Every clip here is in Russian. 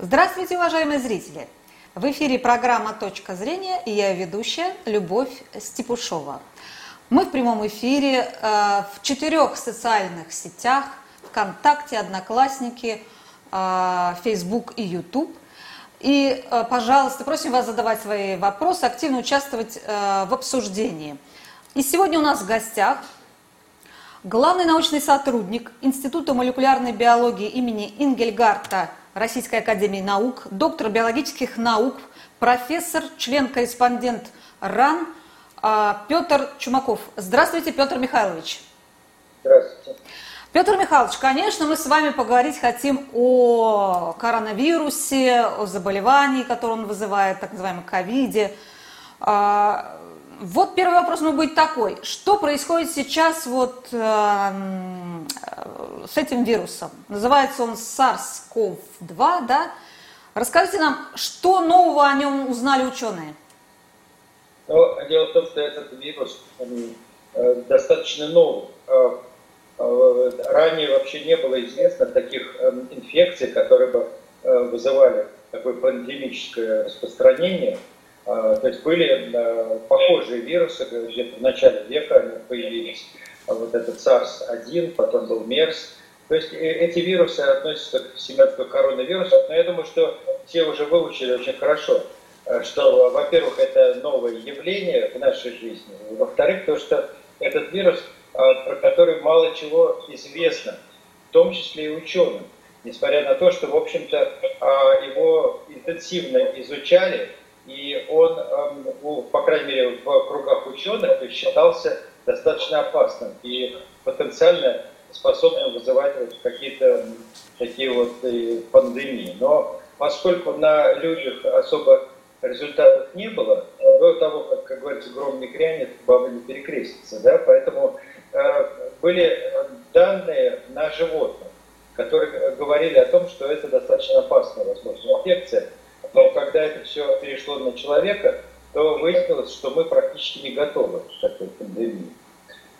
Здравствуйте, уважаемые зрители! В эфире программа «Точка зрения» и я ведущая Любовь Степушова. Мы в прямом эфире э, в четырех социальных сетях ВКонтакте, Одноклассники, э, Facebook и YouTube. И, э, пожалуйста, просим вас задавать свои вопросы, активно участвовать э, в обсуждении. И сегодня у нас в гостях главный научный сотрудник Института молекулярной биологии имени Ингельгарта Российской Академии Наук, доктор биологических наук, профессор, член-корреспондент РАН а, Петр Чумаков. Здравствуйте, Петр Михайлович. Здравствуйте. Петр Михайлович, конечно, мы с вами поговорить хотим о коронавирусе, о заболевании, которое он вызывает, так называемом ковиде. А, вот первый вопрос мой будет такой. Что происходит сейчас вот э, с этим вирусом? Называется он SARS-CoV-2, да? Расскажите нам, что нового о нем узнали ученые? Ну, дело в том, что этот вирус э, достаточно новый. Э, э, ранее вообще не было известно таких э, инфекций, которые бы э, вызывали такое пандемическое распространение – а, то есть были э, похожие вирусы, где-то в начале века они появились. А вот этот SARS-1, потом был MERS. То есть э, эти вирусы относятся к семейству коронавирусов, но я думаю, что все уже выучили очень хорошо, э, что, во-первых, это новое явление в нашей жизни, во-вторых, то, что этот вирус, про который мало чего известно, в том числе и ученым, несмотря на то, что, в общем-то, его интенсивно изучали, и он, по крайней мере, в кругах ученых считался достаточно опасным и потенциально способным вызывать какие-то такие вот пандемии. Но поскольку на людях особо результатов не было, до того, как, как говорится, гром не крянет, баба не перекрестится, да, поэтому э, были данные на животных, которые говорили о том, что это достаточно опасная, возможно, инфекция, но когда это все перешло на человека, то выяснилось, что мы практически не готовы к такой пандемии.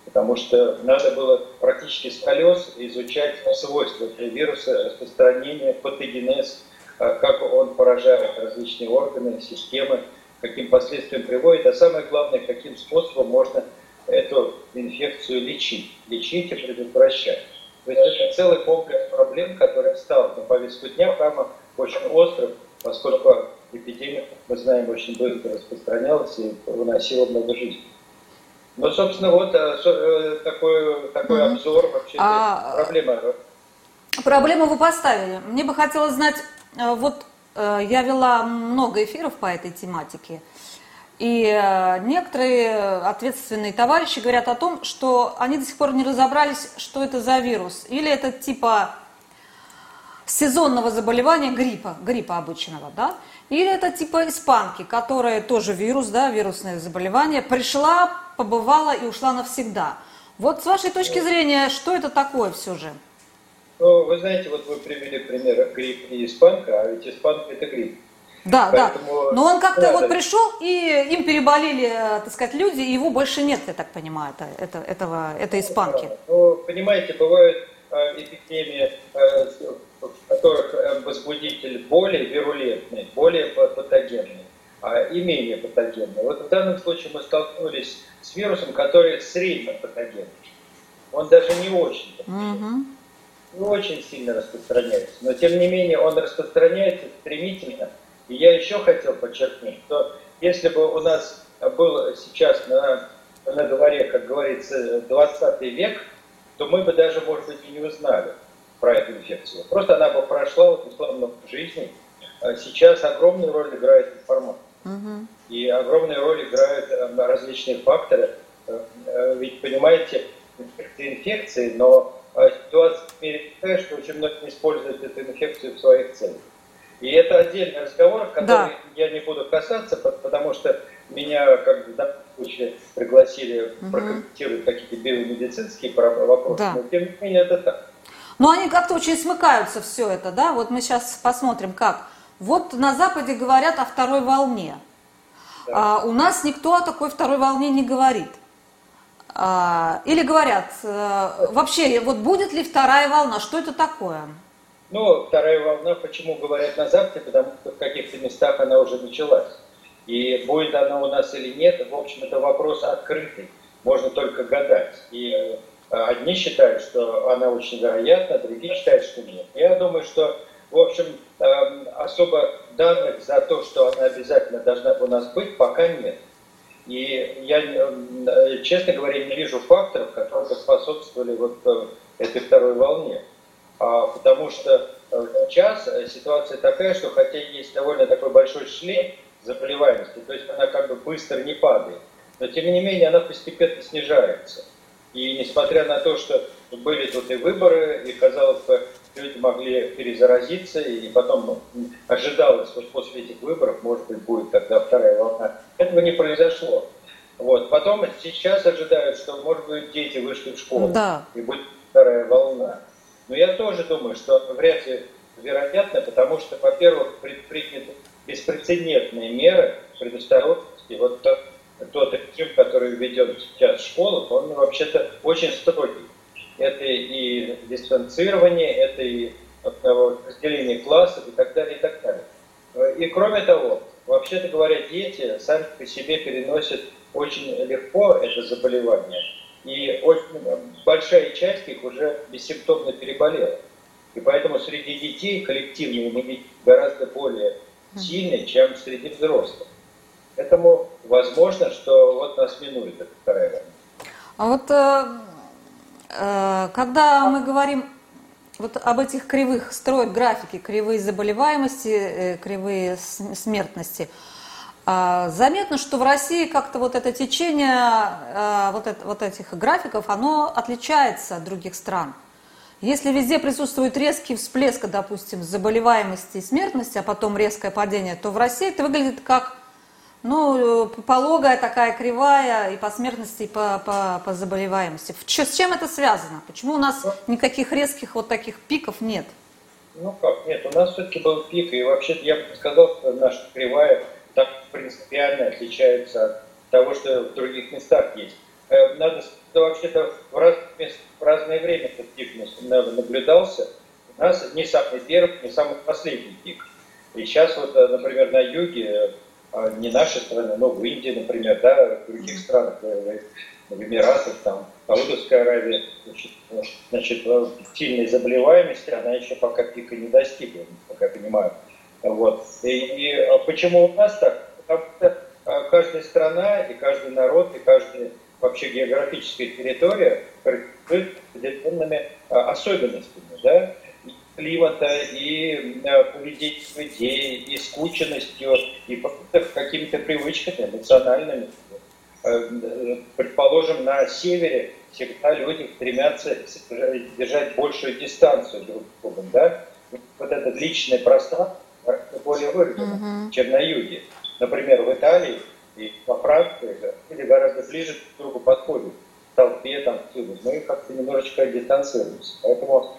Потому что надо было практически с колес изучать свойства вируса, распространение, патогенез, а, как он поражает различные органы, системы, каким последствиям приводит, а самое главное, каким способом можно эту инфекцию лечить, лечить и предотвращать. То есть это целый комплекс проблем, который встал на повестку дня прямо очень острым, поскольку эпидемия, мы знаем, очень быстро распространялась и выносила много жизней. Ну, собственно, вот э, э, такой, такой mm-hmm. обзор вообще а... проблема. Проблему вы поставили. Мне бы хотелось знать, э, вот я вела много эфиров по этой тематике, и некоторые ответственные товарищи говорят о том, что они до сих пор не разобрались, что это за вирус. Или это типа сезонного заболевания гриппа, гриппа обычного, да, или это типа испанки, которая тоже вирус, да, вирусное заболевание, пришла, побывала и ушла навсегда. Вот с вашей точки зрения, что это такое все же? Ну, вы знаете, вот вы привели пример грипп и испанка, а ведь испанка это грипп. Да, Поэтому да. Но он как-то да, вот да. пришел, и им переболели, так сказать, люди, и его больше нет, я так понимаю, это, это, этого, этой испанки. Ну, понимаете, бывают э, эпидемии э, в которых э, возбудитель более вирулентный, более патогенный а, и менее патогенный. Вот в данном случае мы столкнулись с вирусом, который средне патогенный. Он даже не очень патогенный. Не очень сильно распространяется. Но тем не менее он распространяется стремительно. И я еще хотел подчеркнуть, что если бы у нас был сейчас на, на дворе, как говорится, 20 век, то мы бы даже, может быть, и не узнали про эту инфекцию. Просто она бы прошла вот, условно в жизни. А сейчас огромную роль играет информация. Угу. И огромную роль играют э, различные факторы. Э, э, ведь, понимаете, инфекции инфекции, но ситуация в мире такая, что очень многие используют эту инфекцию в своих целях. И это отдельный разговор, который да. я не буду касаться, потому что меня, как бы, в данном случае, пригласили угу. прокомментировать какие-то биомедицинские вопросы, да. но тем не менее это так. Но они как-то очень смыкаются все это, да? Вот мы сейчас посмотрим, как. Вот на Западе говорят о второй волне. Да. А, у нас никто о такой второй волне не говорит. А, или говорят, а, вообще, вот будет ли вторая волна, что это такое? Ну, вторая волна, почему говорят на Западе, потому что в каких-то местах она уже началась. И будет она у нас или нет, в общем, это вопрос открытый. Можно только гадать. И э, одни считают, что она очень вероятна, другие считают, что нет. Я думаю, что, в общем, эм, особо данных за то, что она обязательно должна у нас быть, пока нет. И я, э, честно говоря, не вижу факторов, которые способствовали вот э, этой второй волне. А, потому что сейчас ситуация такая, что хотя есть довольно такой большой шлейф, заболеваемости, то есть она как бы быстро не падает. Но тем не менее она постепенно снижается. И несмотря на то, что были тут и выборы, и казалось бы, люди могли перезаразиться, и потом ожидалось, что после этих выборов, может быть, будет тогда вторая волна. Этого не произошло. Вот. Потом сейчас ожидают, что, может быть, дети вышли в школу, да. и будет вторая волна. Но я тоже думаю, что вряд ли вероятно, потому что, во-первых, предприняты беспрецедентные меры предосторожности. Вот тот, режим, который ведет сейчас в школах, он вообще-то очень строгий. Это и дистанцирование, это и разделение классов и так далее, и так далее. И кроме того, вообще-то говоря, дети сами по себе переносят очень легко это заболевание. И очень большая часть их уже бессимптомно переболела. И поэтому среди детей коллективный иммунитет гораздо более сильный, чем среди взрослых. Поэтому возможно, что вот нас минует эта вторая волна. А вот э, э, когда мы говорим вот об этих кривых, строят графики, кривые заболеваемости, э, кривые смертности, э, заметно, что в России как-то вот это течение э, вот, это, вот этих графиков, оно отличается от других стран. Если везде присутствует резкий всплеск, допустим, заболеваемости и смертности, а потом резкое падение, то в России это выглядит как ну, пологая такая кривая и по смертности, и по, по, по заболеваемости. С чем это связано? Почему у нас никаких резких вот таких пиков нет? Ну как, нет, у нас все-таки был пик, и вообще я бы сказал, что наша кривая так принципиально отличается от того, что в других местах есть. Э, надо вообще-то в, раз, в разное время этот пик наблюдался. У нас не самый первый, не самый последний пик. И сейчас вот, э, например, на юге, э, не нашей страны, но в Индии, например, да, в других странах, в Эмиратах, там, Саудовская Аравия, значит, значит, сильной заболеваемости, она еще пока пика не достигла, пока я понимаю. Вот. И, и а почему у нас так? Потому что каждая страна и каждый народ и каждый вообще географическая территория характеризует определенными а, особенностями, да, климата, и а, поведения людей, и скученностью, и какими-то привычками национальными. Э, предположим, на севере всегда люди стремятся держать большую дистанцию друг с другом, да? Вот это личное пространство более выражено, uh-huh. чем на юге. Например, в Италии и по Франции люди гораздо ближе друг к другу подходят в толпе, там, всюду. Мы как-то немножечко дистанцируемся. Поэтому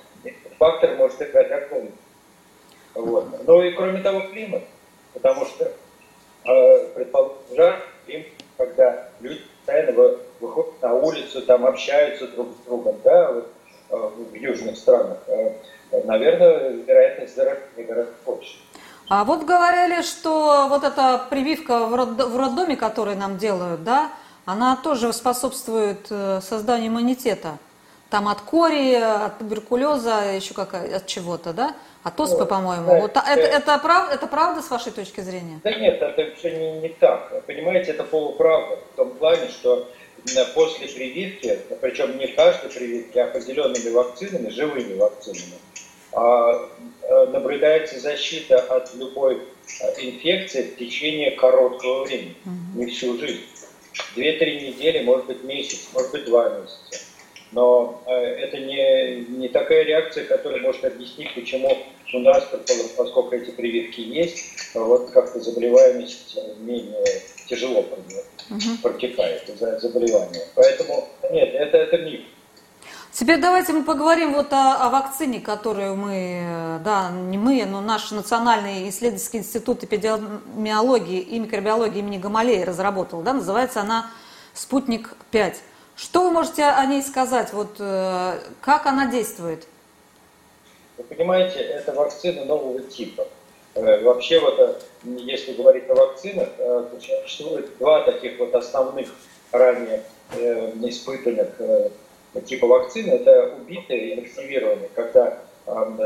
фактор может играть огромный. Вот. Ну и кроме того, климат. Потому что, э, предположим, жар, климат, когда люди постоянно выходят на улицу, там общаются друг с другом, да, вот, э, в южных странах, э, наверное, вероятность заражения гораздо больше. А вот говорили, что вот эта прививка в, род, в роддоме, которую нам делают, да, она тоже способствует э, созданию иммунитета. Там от кори, от туберкулеза, еще как от чего-то, да? От оспы, вот, по-моему. Да, вот, это, это, прав, это правда с вашей точки зрения? Да нет, это все не, не так. Понимаете, это полуправда в том плане, что после прививки, причем не каждой прививки, а определенными вакцинами, живыми вакцинами, а, э, наблюдается защита от любой э, инфекции в течение короткого времени, не всю жизнь. Две-три недели, может быть месяц, может быть два месяца. Но э, это не, не такая реакция, которая может объяснить, почему у нас, поскольку эти прививки есть, вот как-то заболеваемость менее тяжело протекает из-за заболевания. Поэтому нет, это, это миф. Теперь давайте мы поговорим вот о, о вакцине, которую мы, да, не мы, но наш Национальный исследовательский институт эпидемиологии и микробиологии имени Гамалеи разработал. Да, называется она «Спутник-5». Что вы можете о ней сказать? Вот, э, как она действует? Вы понимаете, это вакцина нового типа. Э, вообще, вот, э, если говорить о вакцинах, э, существует два таких вот основных ранее испытанных типа вакцины. Это убитые и инактивированные, когда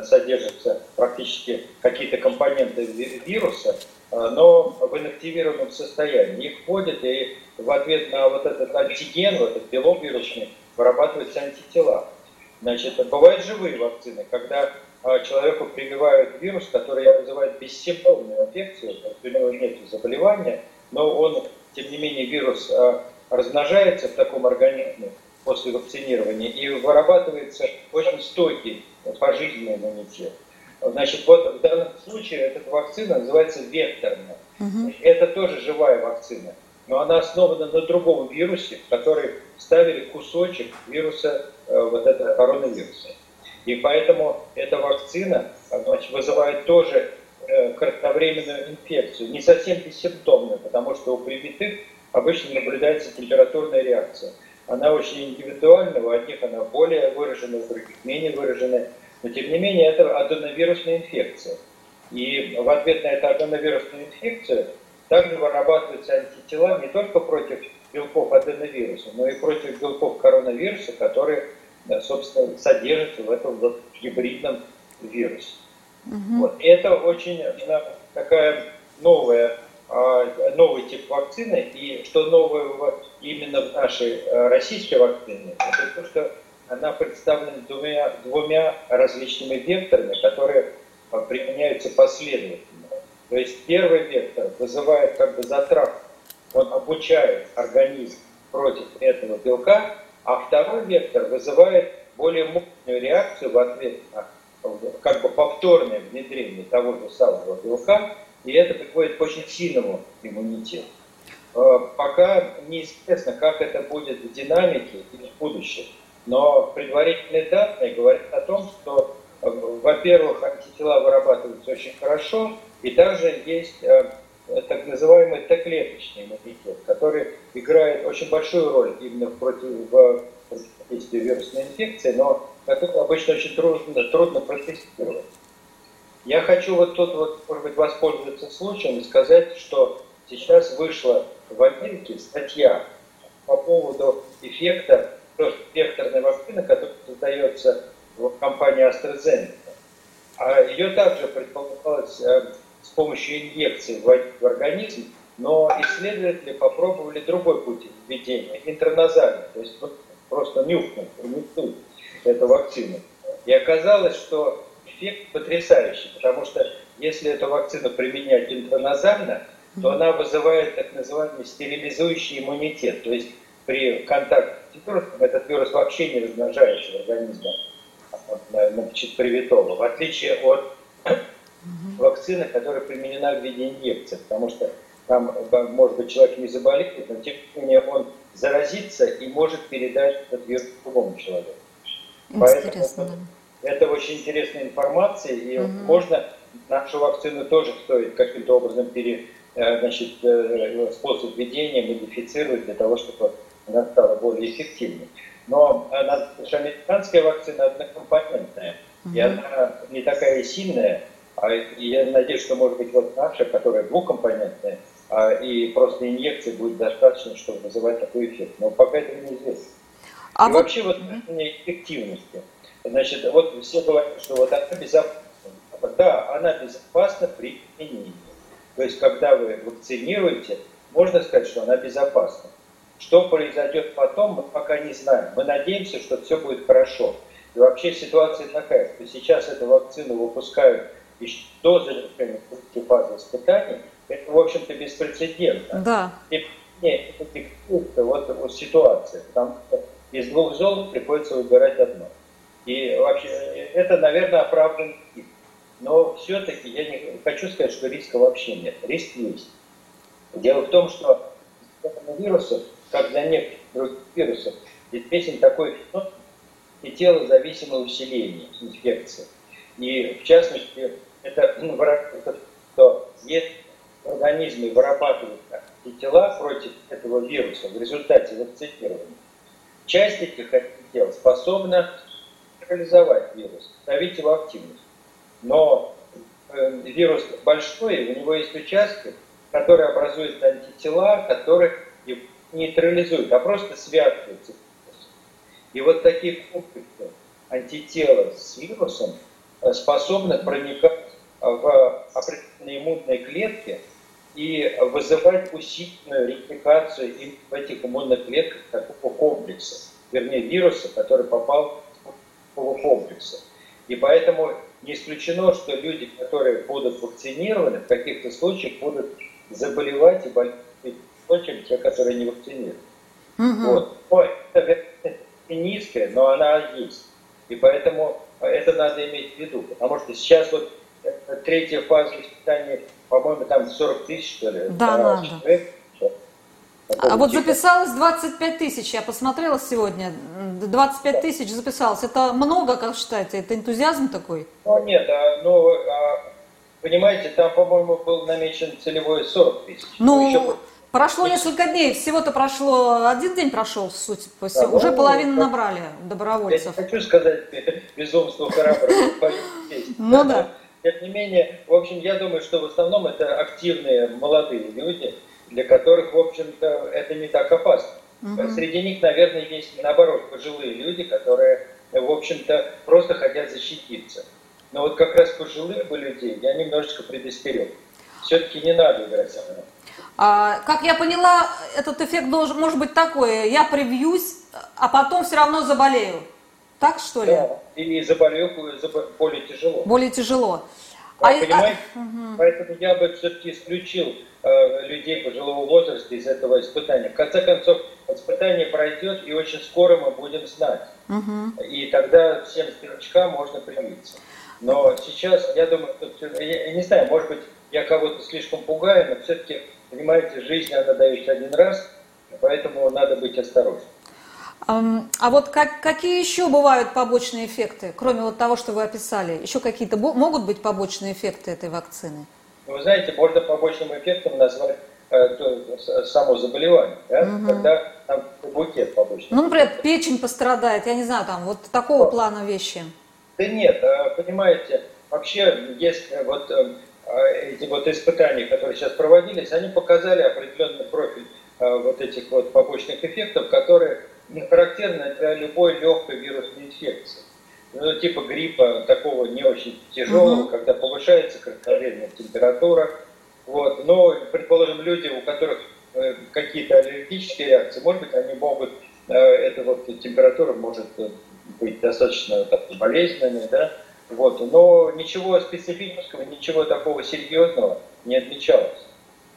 содержатся практически какие-то компоненты вируса, но в инактивированном состоянии. Их вводят, и в ответ на вот этот антиген, вот этот белок вирусный, вырабатываются антитела. Значит, бывают живые вакцины, когда а, человеку прививают вирус, который вызывает бессимптомную инфекцию, то есть у него нет заболевания, но он, тем не менее, вирус а, размножается в таком организме после вакцинирования и вырабатывается очень стойкий пожизненный иммунитет. Значит, вот в данном случае эта вакцина называется векторная. Угу. Это тоже живая вакцина, но она основана на другом вирусе, в который ставили кусочек вируса, э, вот этого коронавируса. И поэтому эта вакцина значит, вызывает тоже э, кратковременную инфекцию, не совсем бессимптомную, потому что у привитых обычно наблюдается температурная реакция. Она очень индивидуальна, у одних она более выражена, у других менее выражена, но тем не менее это аденовирусная инфекция. И в ответ на эту аденовирусную инфекцию также вырабатываются антитела не только против белков аденовируса, но и против белков коронавируса, которые собственно, содержится в этом вот гибридном вирусе. Угу. Вот. Это очень такая новая, а, новый тип вакцины, и что новое именно в нашей э, российской вакцине, это то, что она представлена двумя, двумя различными векторами, которые а, применяются последовательно. То есть первый вектор вызывает как бы затравку, он обучает организм против этого белка, а второй вектор вызывает более мощную реакцию в ответ на как бы повторное внедрение того же самого белка, и это приводит к очень сильному иммунитету. Э, пока неизвестно, как это будет в динамике и в будущем, но предварительные данные говорят о том, что, э, во-первых, антитела вырабатываются очень хорошо, и также есть э, так называемый Т-клеточный иммунитет, который играет очень большую роль именно в противодействии вирусной инфекции, но который обычно очень трудно, трудно протестировать. Я хочу вот тут вот, может быть, воспользоваться случаем и сказать, что сейчас вышла в Америке статья по поводу эффекта векторной вакцины, которая создается в компании AstraZeneca. А ее также предполагалось э, с помощью инъекций вводить в организм, но исследователи попробовали другой путь введения, интерназальный, то есть просто нюхнуть, нюхнуть эту вакцину. И оказалось, что эффект потрясающий, потому что если эту вакцину применять интраназально, то она вызывает так называемый стерилизующий иммунитет, то есть при контакте с вирусом этот вирус вообще не размножается в организме значит, привитого, в отличие от вакцины, которая применена в виде инъекции, потому что там, может быть, человек не заболеет, но тем не менее он заразится и может передать этот вирус другому человеку. Интересно, Поэтому да. это очень интересная информация, и угу. можно нашу вакцину тоже стоит каким-то образом пере, значит, э, способ введения модифицировать для того, чтобы она стала более эффективной. Но она, американская вакцина однокомпонентная, угу. и она не такая сильная, а я надеюсь, что, может быть, вот наша, которая двухкомпонентная, а, и просто инъекции будет достаточно, чтобы вызывать такой эффект. Но пока это неизвестно. А и вот... вообще вот эффективности. Значит, вот все говорят, что вот она безопасна. Да, она безопасна при применении. То есть, когда вы вакцинируете, можно сказать, что она безопасна. Что произойдет потом, мы пока не знаем. Мы надеемся, что все будет хорошо. И вообще ситуация такая, что сейчас эту вакцину выпускают еще до завершения фазы испытаний, это, в общем-то, беспрецедентно. Да. И, нет, это диктуется вот, вот ситуация, потому что из двух зол приходится выбирать одно. И вообще, это, наверное, оправданный риск. Но все-таки я не хочу сказать, что риска вообще нет. Риск есть. Дело в том, что вирусов, как для некоторых других вирусов, известен такой феномен и тело зависимое усиление инфекции. И в частности, это ну, что если в организме вырабатываются антитела против этого вируса в результате вакцинирования, часть этих антител способна парализовать вирус, ставить его активность. Но э, вирус большой, у него есть участки, которые образуют антитела, которые нейтрализуют, а просто связываются. И вот такие комплексы антитела с вирусом э, способны проникать в определенные иммунные клетки и вызывать усиленную репликацию в этих иммунных клетках такого комплекса, вернее вируса, который попал в комплекса. И поэтому не исключено, что люди, которые будут вакцинированы, в каких-то случаях будут заболевать и болеть чем те, которые не вакцинированы. Угу. Вот. Но это низкая, но она есть. И поэтому это надо иметь в виду. Потому что сейчас вот третья фаза испытания, по-моему, там 40 тысяч, что ли? Да. Человек. А вот записалось 25 тысяч, я посмотрела сегодня, 25 тысяч записалось. Это много, как считаете? Это энтузиазм такой? Ну нет, а, ну, а, понимаете, там, по-моему, был намечен целевой 40 тысяч. Ну, еще... прошло несколько дней, всего-то прошло, один день прошел, в сути, да, уже ну, половину как... набрали добровольцев. Я не хочу сказать безумство храбрых, ну да. Тем не менее, в общем, я думаю, что в основном это активные молодые люди, для которых, в общем-то, это не так опасно. Угу. Среди них, наверное, есть, наоборот, пожилые люди, которые, в общем-то, просто хотят защититься. Но вот как раз пожилых бы людей я немножечко предостерег. Все-таки не надо играть со мной. А, как я поняла, этот эффект должен, может быть такой, я привьюсь, а потом все равно заболею. Так что ли? Да, и заболею более тяжело. Более тяжело. А, а, понимаете? А, угу. Поэтому я бы все-таки исключил э, людей пожилого возраста из этого испытания. В конце концов, испытание пройдет, и очень скоро мы будем знать. Угу. И тогда всем старичкам можно привиться. Но сейчас, я думаю, что, я не знаю, может быть, я кого-то слишком пугаю, но все-таки, понимаете, жизнь она дается один раз, поэтому надо быть осторожным. А вот как, какие еще бывают побочные эффекты, кроме вот того, что вы описали? Еще какие-то могут быть побочные эффекты этой вакцины? Вы знаете, можно побочным эффектом назвать э, само заболевание, да? угу. когда там букет побочных. Ну, например, печень пострадает, я не знаю, там вот такого вот. плана вещи. Да нет, а, понимаете, вообще есть э, вот э, эти вот испытания, которые сейчас проводились, они показали определенный профиль вот этих вот побочных эффектов, которые не характерно для любой легкой вирусной инфекции. Ну, типа гриппа такого не очень тяжелого, угу. когда повышается кратковременная температура. Вот. Но, предположим, люди, у которых э, какие-то аллергические реакции, может быть, они могут, э, эта вот температура может э, быть достаточно так, болезненной, да, вот. но ничего специфического, ничего такого серьезного не отмечалось.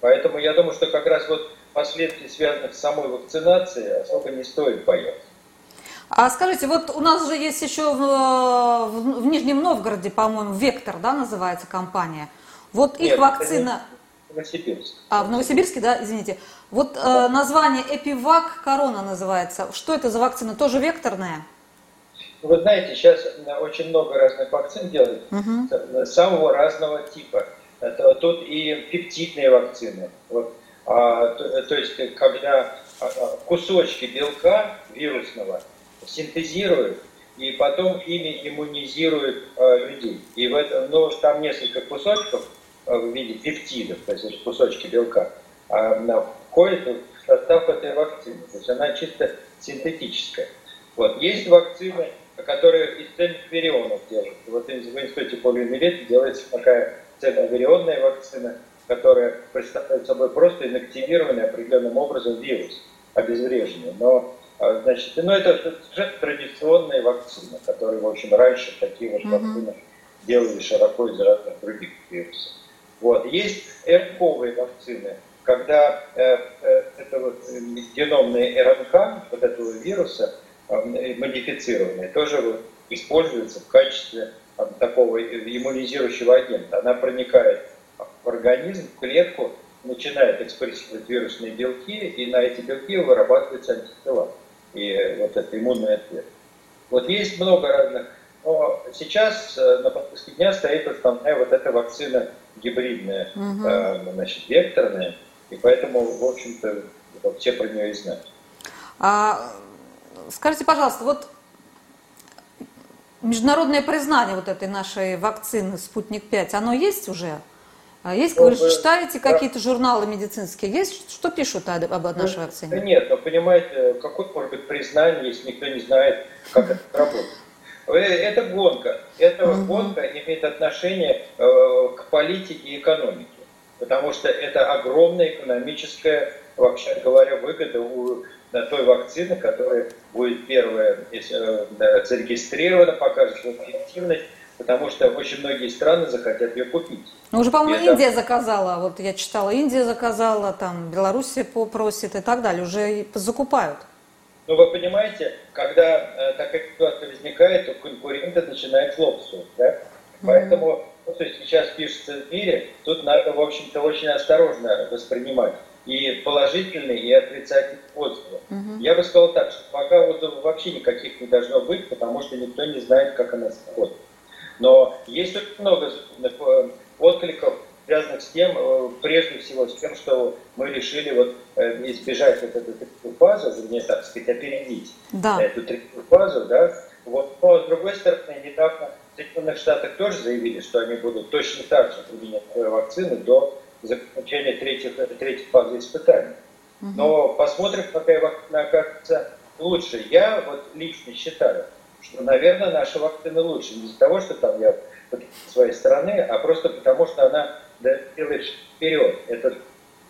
Поэтому я думаю, что как раз вот последствий, связанных с самой вакцинацией, особо не стоит бояться. А скажите, вот у нас же есть еще в, в, в Нижнем Новгороде, по-моему, Вектор, да, называется компания. Вот их Нет, вакцина... Новосибирск. А, в Новосибирске, да, извините. Вот да. э, название Эпивак Корона называется. Что это за вакцина? Тоже векторная? Вы знаете, сейчас очень много разных вакцин делают, угу. самого разного типа. Это, тут и пептидные вакцины. Вот то, то есть, когда а, а, кусочки белка вирусного синтезируют и потом ими иммунизируют а, людей. И в этом, ну, там несколько кусочков а, в виде пептидов, то есть кусочки белка, а, входят в состав этой вакцины. То есть она чисто синтетическая. Вот. Есть вакцины, которые из цельных вирионов делают. Вот в институте полиомиелита делается такая цельноверионная вакцина, которая представляет собой просто инактивированный определенным образом вирус, обезвреженный. Но, а, значит, ну, это уже традиционная вакцина, которые, в общем, раньше такие вот mm-hmm. вакцины делали широко из разных других вирусов. Вот. Есть РНКовые вакцины, когда э, э, это вот э, геномные РНК вот этого вируса э, модифицированные тоже вот, используются в качестве э, такого иммунизирующего агента. Она проникает в организм, в клетку, начинает экспрессировать вирусные белки, и на эти белки вырабатываются антитела. И вот это иммунный ответ. Вот есть много разных. Но сейчас э, на повестке дня стоит основная вот эта вакцина гибридная, угу. значит, векторная. И поэтому, в общем-то, вот все про нее и знают. А, скажите, пожалуйста, вот международное признание вот этой нашей вакцины «Спутник-5», оно есть уже? А есть, вы же читаете какие-то журналы медицинские, есть, что пишут об, об нашей вакцине? Да нет, но понимаете, какое может быть признание, если никто не знает, как это работает? Э, это гонка. Это угу. гонка имеет отношение э, к политике и экономике. Потому что это огромная экономическая, вообще говоря, выгода у той вакцины, которая будет первая э, зарегистрирована, покажет свою эффективность потому что очень многие страны захотят ее купить. Ну, уже, по-моему, это... Индия заказала, вот я читала, Индия заказала, там, Белоруссия попросит и так далее, уже закупают. Ну, вы понимаете, когда э, такая ситуация возникает, то конкуренты начинают злобствовать, да? Mm-hmm. Поэтому, ну, то есть сейчас пишется в мире, тут надо, в общем-то, очень осторожно воспринимать и положительные, и отрицательные отзывы. Угу. Я бы сказал так, что пока отзывов вообще никаких не должно быть, потому что никто не знает, как она сработает. Но есть очень много э, откликов, связанных с тем, э, прежде всего, с тем, что мы решили вот э, избежать вот эту третью фазу, вернее, так сказать, опередить да. эту третью фазу, да. Вот. Но, с другой стороны, недавно в Соединенных Штатах тоже заявили, что они будут точно так же применять вакцины до заключения третьих, третьей фазы испытаний. Угу. Но посмотрим, какая вакцина окажется лучше. Я вот лично считаю, что, наверное, наша вакцина лучше. Не из-за того, что там я своей стороны, а просто потому, что она делает вперед. Это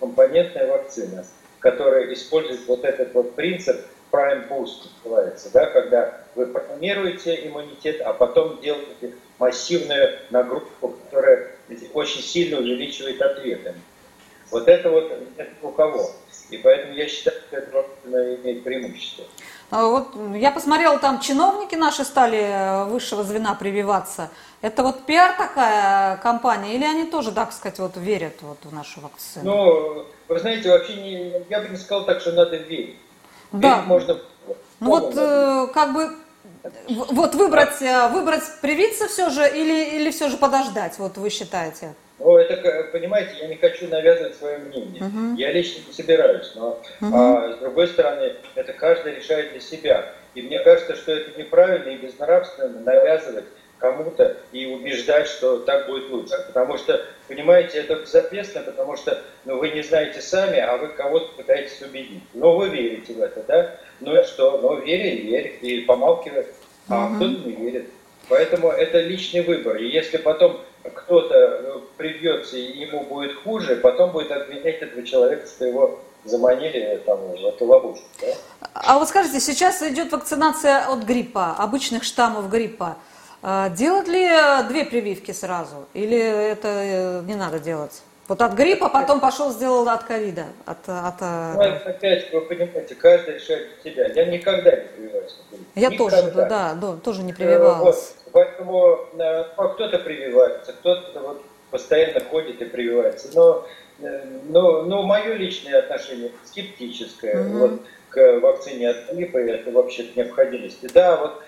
компонентная вакцина, которая использует вот этот вот принцип prime boost, называется, да, когда вы формируете иммунитет, а потом делаете массивную нагрузку, которая очень сильно увеличивает ответы. Вот это вот это у кого. И поэтому я считаю, что вакцина имеет преимущество. А вот я посмотрела, там чиновники наши стали э, высшего звена прививаться. Это вот пиар такая компания, или они тоже, так сказать, вот верят вот в нашу вакцину? Ну, вы знаете, вообще не, я бы не сказал так, что надо верить. Да. Верить можно. Ну вот э, как бы вот выбрать, э, выбрать привиться все же или, или все же подождать, вот вы считаете? Ну, это, понимаете, я не хочу навязывать свое мнение. Uh-huh. Я лично не собираюсь, но uh-huh. а, с другой стороны, это каждый решает для себя. И мне кажется, что это неправильно и безнравственно навязывать кому-то и убеждать, что так будет лучше. Потому что, понимаете, это безответственно, потому что ну, вы не знаете сами, а вы кого-то пытаетесь убедить. Но вы верите в это, да? Ну и что? Ну, верь и верь, и помалкивай. А uh-huh. кто-то не верит. Поэтому это личный выбор. И если потом кто-то э, придется и ему будет хуже, потом будет обвинять этого человека, что его заманили там, в эту ловушку. Да? А вот скажите, сейчас идет вакцинация от гриппа, обычных штаммов гриппа. А делать ли э, две прививки сразу? Или это э, не надо делать? Вот от гриппа, потом пошел, сделал от ковида. От, от... Ну, опять, вы понимаете, каждый решает для себя. Я никогда не прививаюсь. Я никогда. тоже, да, да, тоже не прививалась. Вот. Поэтому э, ну, кто-то прививается, кто-то вот постоянно ходит и прививается. Но, э, но, но мое личное отношение скептическое mm-hmm. вот, к вакцине от гриппа, это вообще необходимости. Да, вот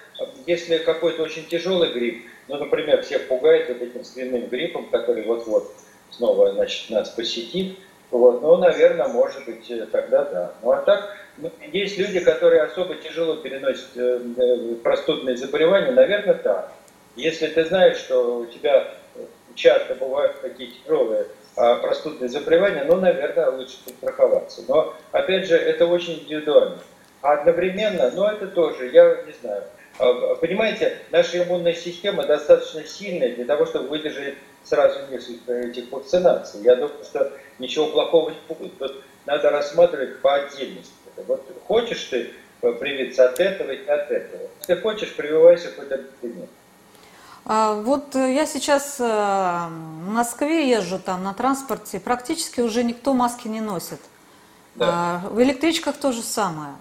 если какой-то очень тяжелый грипп, ну, например, всех пугает вот этим свиным гриппом, который вот-вот снова значит, нас посетит, вот, ну, наверное, может быть, э, тогда да. Ну, а так, ну, есть люди, которые особо тяжело переносят э, простудные заболевания, наверное, да. Если ты знаешь, что у тебя часто бывают такие тяжелые а, простудные заболевания, ну, наверное, лучше подстраховаться. Но, опять же, это очень индивидуально. А одновременно, ну, это тоже, я не знаю. А, понимаете, наша иммунная система достаточно сильная для того, чтобы выдержать сразу несколько этих вакцинаций. Я думаю, что ничего плохого не будет. Тут надо рассматривать по отдельности. Вот хочешь ты привиться от этого и от этого. Если хочешь, прививайся хоть от этого. А, вот э, я сейчас э, в Москве езжу там на транспорте, практически уже никто маски не носит. Да. А, в электричках то же самое.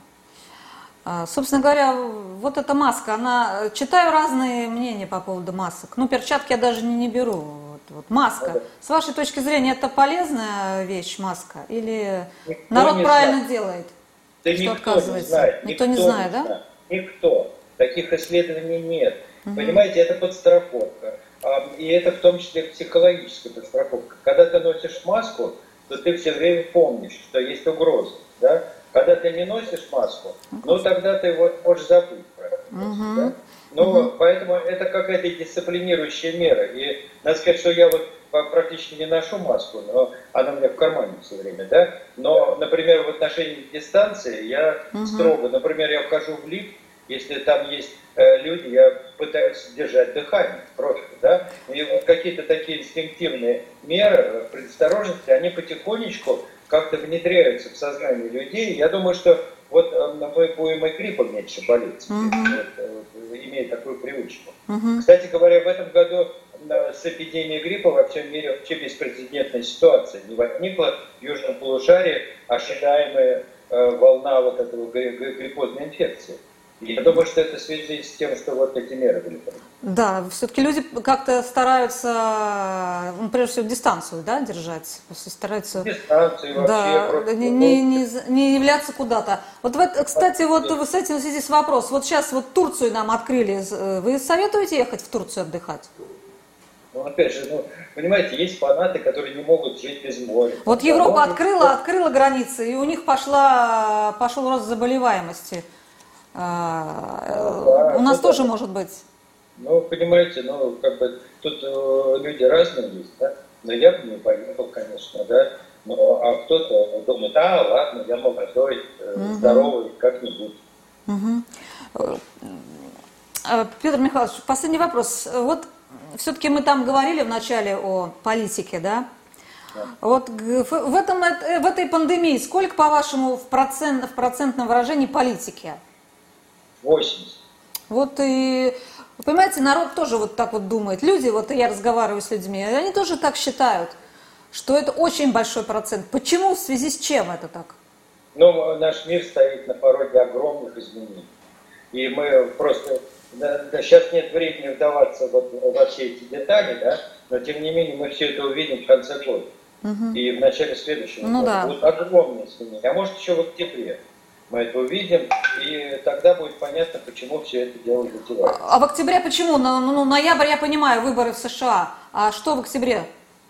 А, собственно говоря, вот эта маска, она э, читаю разные мнения по поводу масок. Ну, перчатки я даже не, не беру. Вот, маска. Да. С вашей точки зрения, это полезная вещь, маска? Или никто народ правильно знает. делает? Да что никто отказывается? Не знает. Никто, никто не знает, не да? Знает. Никто. Таких исследований нет. Угу. Понимаете, это подстраховка. И это в том числе психологическая подстраховка. Когда ты носишь маску, то ты все время помнишь, что есть угроза. Да? Когда ты не носишь маску, ну тогда ты вот можешь забыть про это. Угу. Да? Ну, угу. поэтому это какая-то дисциплинирующая мера. И надо сказать, что я вот практически не ношу маску, но она у меня в кармане все время, да. Но, например, в отношении дистанции я угу. строго, например, я вхожу в лифт, если там есть э, люди, я пытаюсь держать дыхание просто, да. И вот какие-то такие инстинктивные меры предосторожности, они потихонечку как-то внедряются в сознание людей. Я думаю, что вот э, мы будем и гриппом меньше болеть, угу. вот, такую привычку. Угу. Кстати говоря, в этом году с эпидемией гриппа во всем мире вообще беспрецедентная ситуация. Не возникла в южном полушарии ожидаемая э, волна вот этого гриппозной инфекции. Я думаю, что это в связи с тем, что вот эти меры были. Да, все-таки люди как-то стараются, ну, прежде всего, дистанцию да, держать. Стараются дистанцию вообще да, просто, не, не, не, не являться куда-то. Вот, в, кстати, вот с этим в связи с вопрос. Вот сейчас вот Турцию нам открыли. Вы советуете ехать в Турцию отдыхать? Ну, опять же, ну, понимаете, есть фанаты, которые не могут жить без моря. Вот Европа открыла, открыла границы, и у них пошла, пошел рост заболеваемости. А, ну, да, У нас тоже да. может быть. Ну, понимаете, ну, как бы тут э, люди разные есть, да. Но я бы не поехал, конечно, да. Но, а кто-то думает, а, ладно, я молодой, угу. здоровый, как-нибудь. Угу. Петр Михайлович, последний вопрос. Вот все-таки мы там говорили вначале о политике, да? Вот в, этом, в этой пандемии сколько, по-вашему, в, процент, в процентном выражении политики? 80. Вот и, понимаете, народ тоже вот так вот думает. Люди, вот я разговариваю с людьми, они тоже так считают, что это очень большой процент. Почему, в связи с чем это так? Ну, наш мир стоит на пороге огромных изменений. И мы просто да, да, сейчас нет времени вдаваться вот во все эти детали, да, но тем не менее мы все это увидим в конце года. Угу. И в начале следующего ну, года да. будут огромные изменения. А может еще в октябре мы это увидим, и тогда будет понятно, почему все это дело затевается. А в октябре почему? Ну, ну, ноябрь, я понимаю, выборы в США. А что в октябре?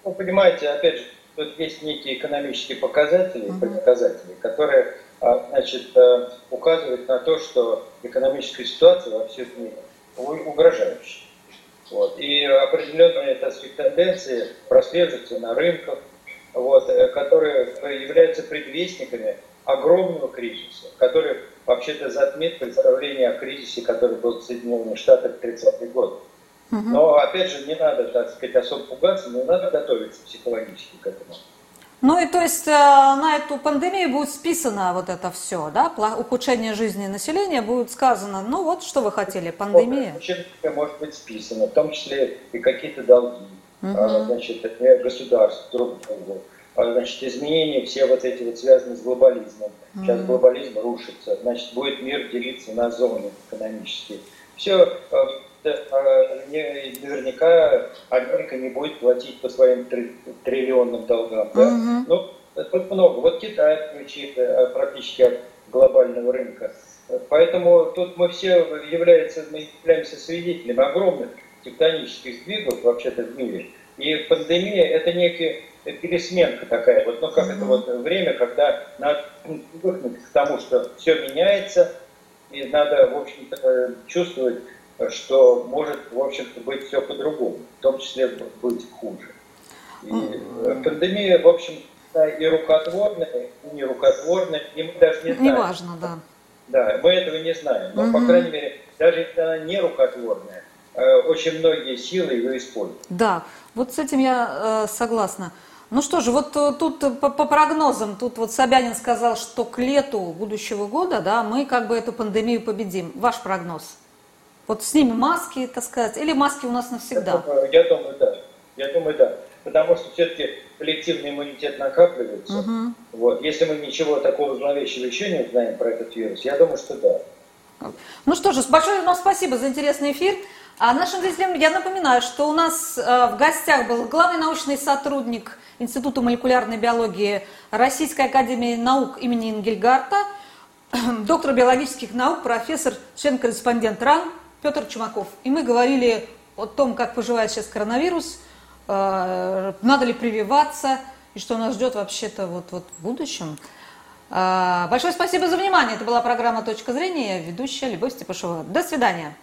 Ну, понимаете, опять же, тут есть некие экономические показатели, угу. показатели, которые а, значит, э, указывают на то, что экономическая ситуация во всем мире угрожающая. Вот. И определенные так сказать, тенденции прослеживаются на рынках, вот, э, которые являются предвестниками огромного кризиса, который вообще-то затмит представление о кризисе, который был в Соединенных Штатах в 30-е годы. Но, опять же, не надо, так сказать, особо пугаться, но надо готовиться психологически к этому. Ну и то есть э, на эту пандемию будет списано вот это все, да, ухудшение жизни населения будет сказано, ну вот что вы хотели, пандемия. Очень может быть списано, в том числе и какие-то долги, угу. значит, государств друг другу, значит, изменения все вот эти вот связаны с глобализмом. Сейчас глобализм рушится, значит, будет мир делиться на зоны экономические. Все э, Э, наверняка Америка не будет платить по своим триллионным долгам. Да? Угу. Ну, тут много. Вот Китай отключит э, практически от глобального рынка. Поэтому тут мы все являемся, мы являемся свидетелями огромных тектонических сдвигов вообще-то в мире. И пандемия это некая пересменка такая, вот, ну как mm-hmm. это вот время, когда надо привыкнуть к тому, что все меняется, и надо, в общем-то, чувствовать что может, в общем-то, быть все по-другому, в том числе быть хуже. И mm-hmm. пандемия, в общем, и рукотворная, и не рукотворная, и мы даже не знаем. Неважно, да. Да, мы этого не знаем, но, mm-hmm. по крайней мере, даже если она не рукотворная, э, очень многие силы ее используют. Да, вот с этим я э, согласна. Ну что же, вот э, тут по, по прогнозам, тут вот Собянин сказал, что к лету будущего года, да, мы как бы эту пандемию победим. Ваш прогноз? Вот снимем маски, так сказать, или маски у нас навсегда? Я думаю, да. Я думаю, да. Потому что все-таки коллективный иммунитет накапливается. Угу. Вот. Если мы ничего такого зловещего еще не узнаем про этот вирус, я думаю, что да. Ну что же, большое вам спасибо за интересный эфир. А нашим зрителям я напоминаю, что у нас э, в гостях был главный научный сотрудник Института молекулярной биологии Российской академии наук имени Ингельгарта, доктор биологических наук, профессор, член-корреспондент РАН Петр Чумаков. И мы говорили о том, как поживает сейчас коронавирус, э, надо ли прививаться, и что нас ждет вообще-то вот, вот в будущем. Э, большое спасибо за внимание. Это была программа «Точка зрения», ведущая Любовь Степашова. До свидания.